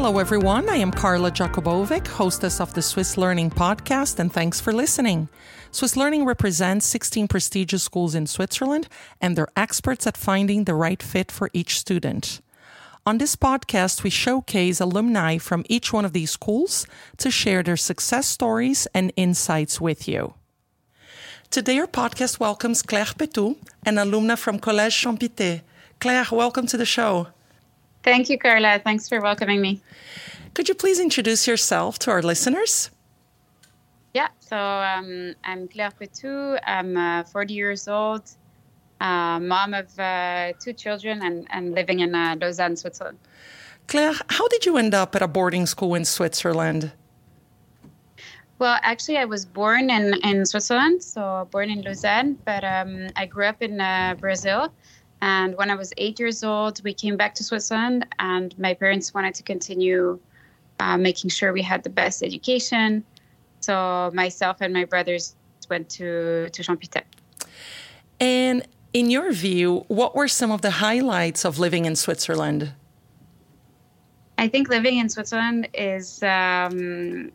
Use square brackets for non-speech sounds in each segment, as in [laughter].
Hello, everyone. I am Carla Jakobovic, hostess of the Swiss Learning Podcast, and thanks for listening. Swiss Learning represents 16 prestigious schools in Switzerland, and they're experts at finding the right fit for each student. On this podcast, we showcase alumni from each one of these schools to share their success stories and insights with you. Today, our podcast welcomes Claire Petoud, an alumna from Collège Champittet. Claire, welcome to the show. Thank you, Carla. Thanks for welcoming me. Could you please introduce yourself to our listeners? Yeah, so um, I'm Claire Petoud. I'm uh, 40 years old, uh, mom of uh, two children, and, and living in uh, Lausanne, Switzerland. Claire, how did you end up at a boarding school in Switzerland? Well, actually, I was born in, in Switzerland, so born in Lausanne, but um, I grew up in uh, Brazil. And when I was eight years old, we came back to Switzerland, and my parents wanted to continue uh, making sure we had the best education. So myself and my brothers went to to Champittet. And in your view, what were some of the highlights of living in Switzerland? I think living in Switzerland is um,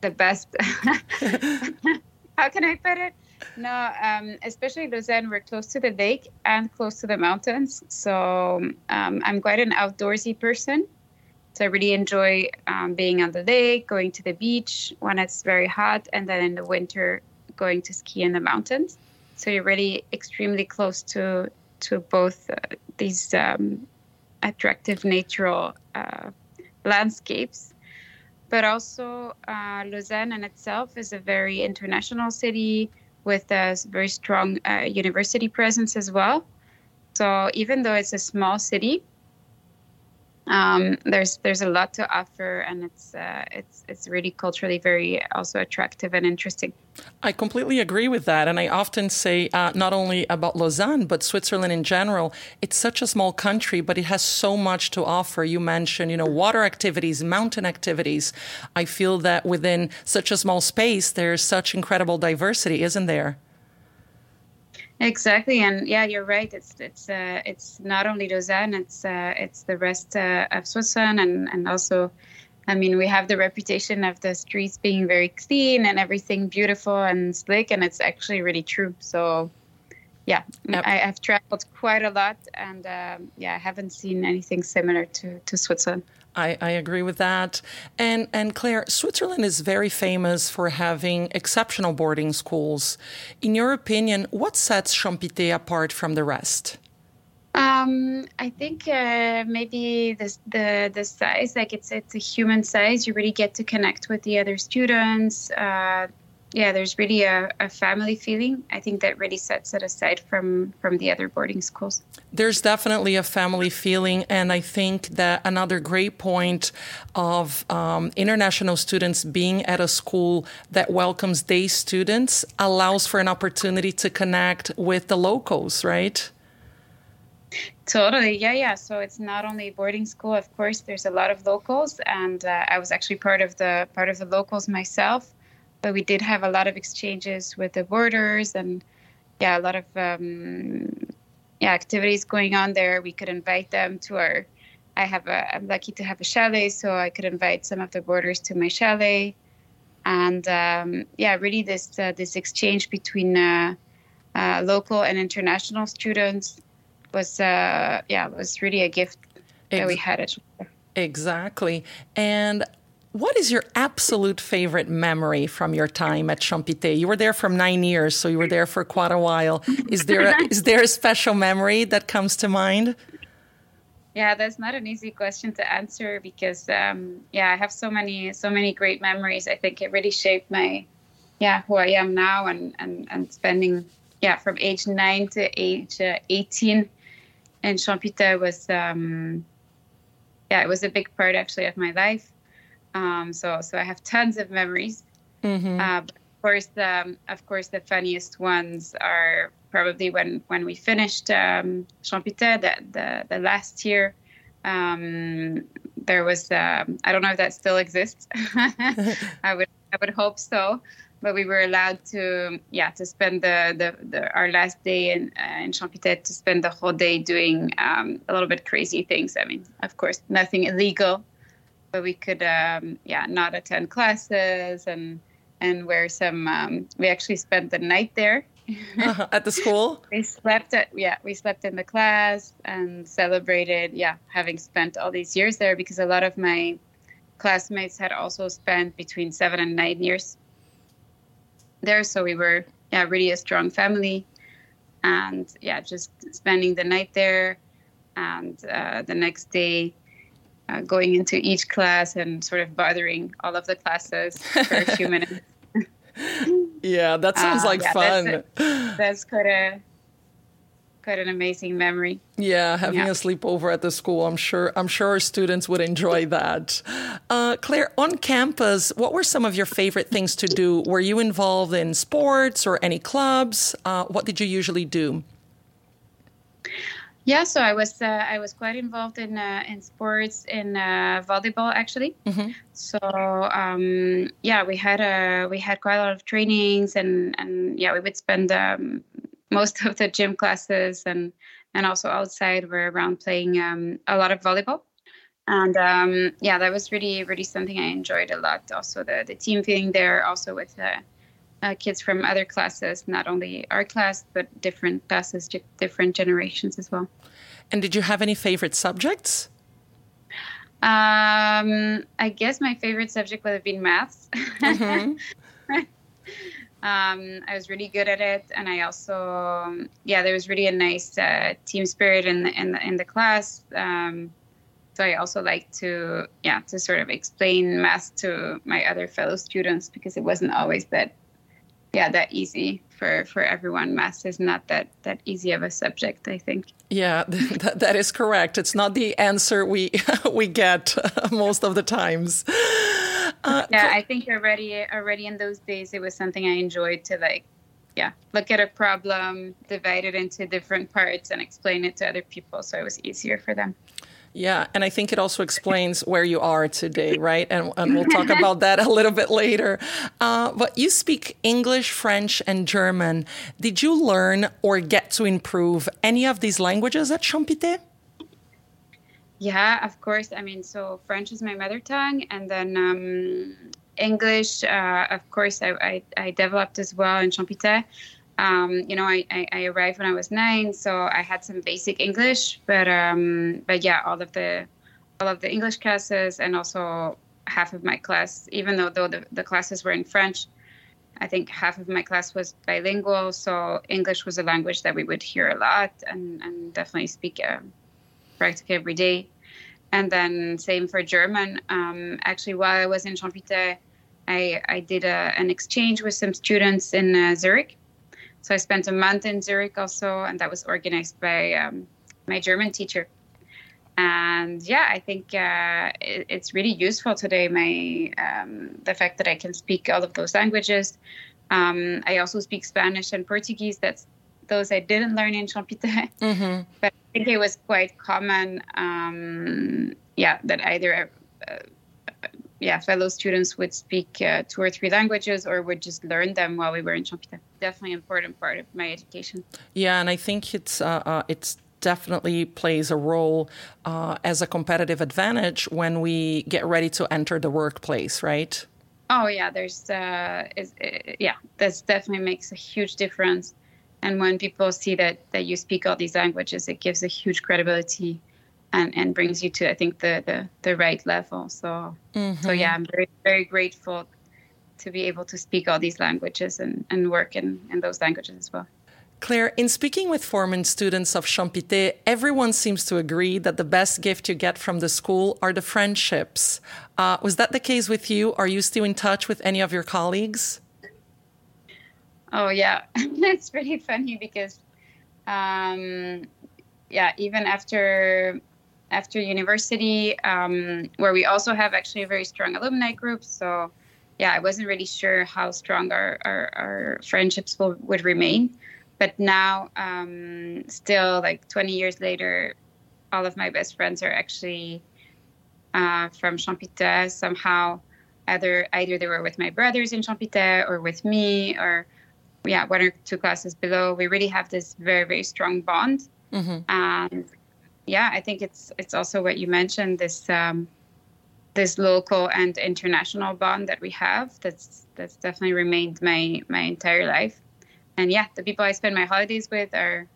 the best. [laughs] How can I put it? No, um, especially Lausanne, we're close to the lake and close to the mountains. So um, I'm quite an outdoorsy person. So I really enjoy um, being on the lake, going to the beach when it's very hot, and then in the winter, going to ski in the mountains. So you're really extremely close to to both uh, these um, attractive natural uh, landscapes but also uh, Lausanne in itself is a very international city with a very strong uh, university presence as well. So even though it's a small city, um, there's there's a lot to offer, and it's uh, it's it's really culturally very also attractive and interesting. I completely agree with that, and I often say uh, not only about Lausanne but Switzerland in general. It's such a small country, but it has so much to offer. You mentioned, you know, water activities, mountain activities. I feel that within such a small space, there's such incredible diversity, isn't there? Exactly, and yeah, you're right. It's it's uh, it's not only Lausanne; it's uh, it's the rest uh, of Switzerland, and and also, I mean, we have the reputation of the streets being very clean and everything beautiful and slick, and it's actually really true. So, yeah, yep. I, have traveled quite a lot, and um, yeah, I haven't seen anything similar to to Switzerland. I, I, agree with that. And and Claire, Switzerland is very famous for having exceptional boarding schools. In your opinion, what sets Champittet apart from the rest? Um, I think uh, maybe the, the the size, like it's it's a human size. You really get to connect with the other students. Uh, yeah, there's really a, a, family feeling. I think that really sets it aside from from the other boarding schools. There's definitely a family feeling, and I think that another great point of um, international students being at a school that welcomes day students allows for an opportunity to connect with the locals, right? Totally, yeah, yeah. So it's not only a boarding school. Of course, there's a lot of locals, and uh, I was actually part of the part of the locals myself but we did have a lot of exchanges with the boarders and yeah, a lot of um, yeah activities going on there. We could invite them to our. I have a. I'm lucky to have a chalet, so I could invite some of the boarders to my chalet, and um, yeah, really this uh, this exchange between uh, uh, local and international students was uh, yeah was really a gift that we had it. Exactly, and what is your absolute favorite memory from your time at Champittet? You were there for nine years, so you were there for quite a while. Is [laughs] there a, is there a special memory that comes to mind? Yeah, that's not an easy question to answer because um, yeah, I have so many so many great memories. I think it really shaped my yeah who I am now and and and spending yeah from age nine to age uh, eighteen in Champité was um, yeah it was a big part actually of my life um, so so I have tons of memories. Mm-hmm. Uh, of course, the of course the funniest ones are probably when when we finished um, Champittet the, the the last year. Um, there was um, I don't know if that still exists. [laughs] I would I would hope so. but we were allowed to yeah to spend the, the, the our last day in uh, in Champittet to spend the whole day doing um, a little bit crazy things. I mean, of course, nothing illegal, but we could um, yeah not attend classes and and wear some. Um, we actually spent the night there. uh-huh. At the school, [laughs] we slept at yeah we slept in the class and celebrated yeah having spent all these years there because a lot of my classmates had also spent between seven and nine years there. So we were yeah really a strong family, and yeah just spending the night there, and uh, the next day uh, going into each class and sort of bothering all of the classes for a few [laughs] minutes. yeah, that sounds uh, like yeah, fun. That's, that's quite a quite an amazing memory. Yeah, having yeah. a sleepover at the school. I'm sure. I'm sure our students would enjoy [laughs] that. Uh, Claire, on campus, what were some of your favorite things to do? Were you involved in sports or any clubs? Uh, what did you usually do? Yeah, so I was uh, I was quite involved in uh, in sports in uh, volleyball actually. Mm-hmm. So um, yeah, we had a we had quite a lot of trainings and and yeah, we would spend um, most [laughs] of the gym classes and and also outside were around playing um, a lot of volleyball and um, yeah that was really really something i enjoyed a lot also the, the team feeling there also with uh, kids from other classes not only our class but different classes different generations as well and did you have any favorite subjects um, i guess my favorite subject would have been maths mm-hmm. [laughs] Um, I was really good at it, and I also, yeah, there was really a nice uh, team spirit in the in the, in the class. Um, so I also like to, yeah, to sort of explain math to my other fellow students because it wasn't always that, yeah, that easy for for everyone. Math is not that that easy of a subject, I think. Yeah, [laughs] that, that is correct. It's not the answer we [laughs] we get [laughs] most of the times. Uh, yeah, I think already already in those days it was something I enjoyed to like yeah, look at a problem, divide it into different parts and explain it to other people so it was easier for them. Yeah, and I think it also explains where you are today, right? And, and we'll talk about that a little bit later. Uh, but you speak English, French, and German. Did you learn or get to improve any of these languages at Champittet? Yeah, of course. I mean, so French is my mother tongue, and then um, English, uh, of course, I, I, I, developed as well in Champittet. Um, you know, I, I, I, arrived when I was nine, so I had some basic English, but um, but yeah, all of the all of the English classes and also half of my class, even though though the, the classes were in French, I think half of my class was bilingual, so English was a language that we would hear a lot and, and definitely speak uh, practically every day. And then same for German. Um, actually, while I was in Champittet, I, I did a, an exchange with some students in uh, Zurich. So I spent a month in Zurich also, and that was organized by um, my German teacher. And yeah, I think uh, it, it's really useful today. My um, the fact that I can speak all of those languages. Um, I also speak Spanish and Portuguese. That's those I didn't learn in Champittet, mm-hmm. [laughs] but I think it was quite common. Um, yeah, that either uh, yeah fellow students would speak uh, two or three languages or would just learn them while we were in Champittet. Definitely an important part of my education. Yeah, and I think it's uh, uh it's definitely plays a role uh, as a competitive advantage when we get ready to enter the workplace, right? Oh yeah, there's uh, is, yeah, that definitely makes a huge difference and when people see that that you speak all these languages it gives a huge credibility and and brings you to i think the the, the right level so mm-hmm. so yeah i'm very very grateful to be able to speak all these languages and and work in in those languages as well Claire, in speaking with former students of Champittet, everyone seems to agree that the best gift you get from the school are the friendships. Uh, was that the case with you? Are you still in touch with any of your colleagues? Oh yeah, [laughs] it's pretty funny because, um, yeah, even after after university, um, where we also have actually a very strong alumni group. So, yeah, I wasn't really sure how strong our our, our friendships will, would remain. But now, um, still like 20 years later, all of my best friends are actually uh, from Champittet. Somehow, either either they were with my brothers in Champittet or with me or yeah one or two classes below. We really have this very very strong bond, mm-hmm. and yeah, I think it's it's also what you mentioned this um, this local and international bond that we have. That's that's definitely remained my my entire life, and yeah, the people I spend my holidays with are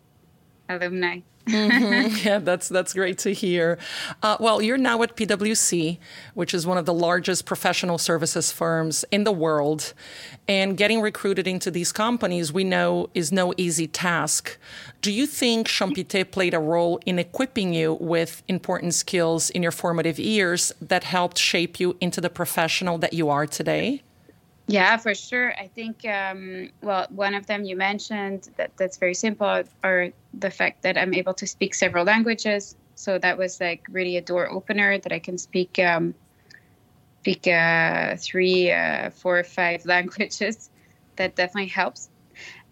alumni mm-hmm. [laughs] Yeah, that's that's great to hear. Uh, well, you're now at PwC, which is one of the largest professional services firms in the world, and getting recruited into these companies we know is no easy task. Do you think Champittet played a role in equipping you with important skills in your formative years that helped shape you into the professional that you are today? Yeah, for sure. I think, um, well, one of them you mentioned that that's very simple, or the fact that I'm able to speak several languages. So that was like really a door opener that I can speak um, speak uh, three, uh, four, five [laughs] languages. That definitely helps.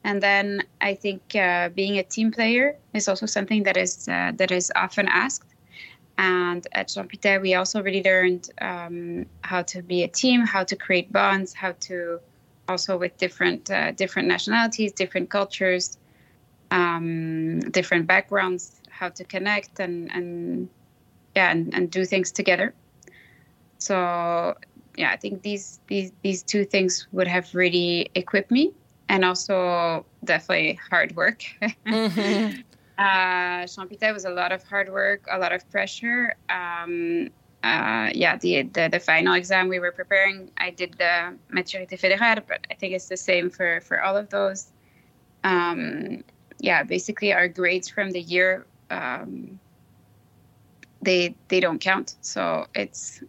And then I think uh, being a team player is also something that is uh, that is often asked. And at Champittet, we also really learned um, how to be a team, how to create bonds, how to also with different uh, different nationalities, different cultures, um, different backgrounds, how to connect and and yeah, and, and do things together. So yeah, I think these these these two things would have really equipped me, and also definitely hard work. [laughs] mm-hmm. Uh, Champittet was a lot of hard work, a lot of pressure. Um, uh, yeah, the, the, the final exam we were preparing, I did the maturité fédérale, but I think it's the same for for all of those. Um, yeah, basically our grades from the year um, they they don't count. So it's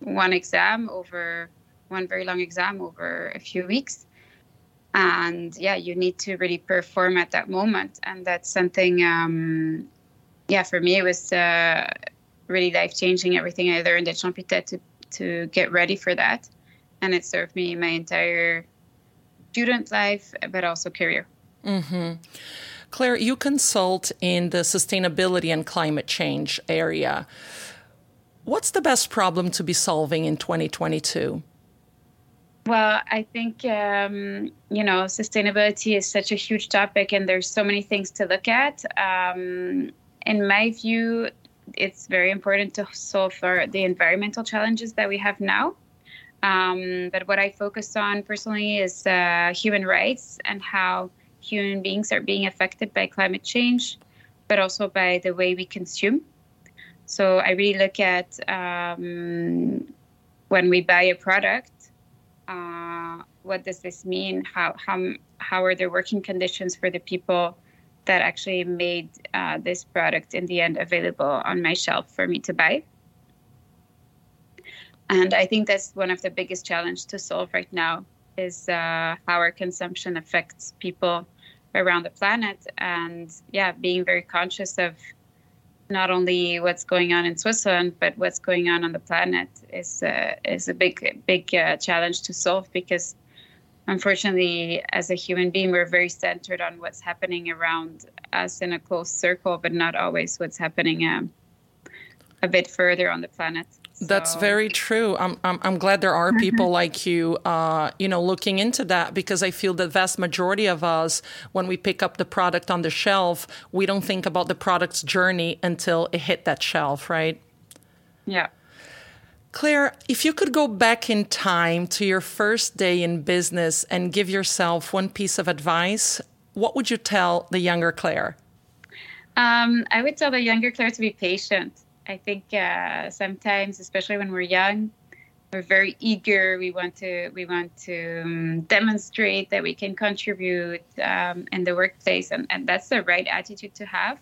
one exam over one very long exam over a few weeks and yeah you need to really perform at that moment. And that's something um, yeah for me it was uh, really life changing everything i learned at champittet to, to get ready for that. And it served me my entire student life but also career. Mm-hmm. claire you consult in the sustainability and climate change area. What's the best problem to be solving in 2022 well, I think um, you know sustainability is such a huge topic, and there's so many things to look at. Um, in my view, it's very important to solve for the environmental challenges that we have now. Um, but what I focus on personally is uh, human rights and how human beings are being affected by climate change, but also by the way we consume. So I really look at um, when we buy a product uh, what does this mean? How how how are the working conditions for the people that actually made uh, this product in the end available on my shelf for me to buy? And I think that's one of the biggest challenge to solve right now is uh, how our consumption affects people around the planet, and yeah, being very conscious of not only what's going on in Switzerland, but what's going on on the planet is uh, is a big big uh, challenge to solve because unfortunately, as a human being, we're very centered on what's happening around us in a close circle, but not always what's happening um, a bit further on the planet. That's very true. I'm, I'm, I'm glad there are people like you, uh, you know, looking into that because I feel the vast majority of us, when we pick up the product on the shelf, we don't think about the product's journey until it hit that shelf, right? Yeah. Claire, if you could go back in time to your first day in business and give yourself one piece of advice, what would you tell the younger Claire? Um, I would tell the younger Claire to be patient I think uh, sometimes, especially when we're young, we're very eager. We want to we want to um, demonstrate that we can contribute um, in the workplace, and, and that's the right attitude to have.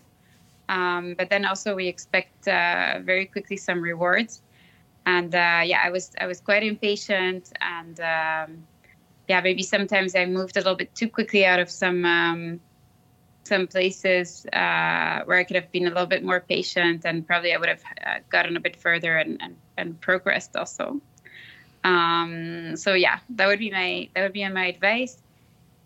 Um, but then also we expect uh, very quickly some rewards, and uh, yeah, I was I was quite impatient, and um, yeah, maybe sometimes I moved a little bit too quickly out of some um, some places uh, where I could have been a little bit more patient and probably I would have uh, gotten a bit further and, and, and progressed also. Um, so yeah, that would be my that would be my advice.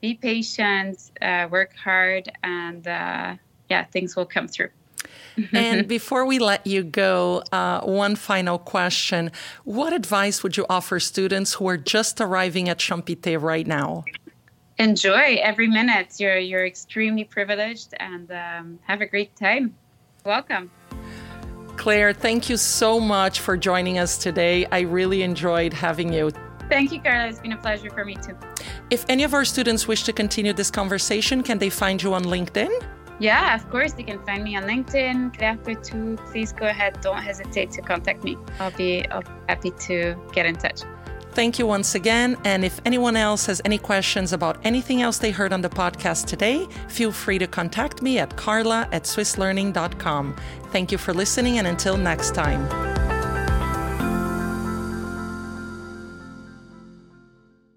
Be patient, uh, work hard, and uh, yeah, things will come through. [laughs] and before we let you go, uh, one final question. What advice would you offer students who are just arriving at Champittet right now? Enjoy every minute. You're, you're extremely privileged and um, have a great time. Welcome. Claire, thank you so much for joining us today. I really enjoyed having you. Thank you, Carla. It's been a pleasure for me too. If any of our students wish to continue this conversation, can they find you on LinkedIn? Yeah, of course. They can find me on LinkedIn, Claire Petoud. Please go ahead. Don't hesitate to contact me. I'll be, I'll be happy to get in touch. Thank you once again. And if anyone else has any questions about anything else they heard on the podcast today, feel free to contact me at carla at swisslearning.com. Thank you for listening, and until next time.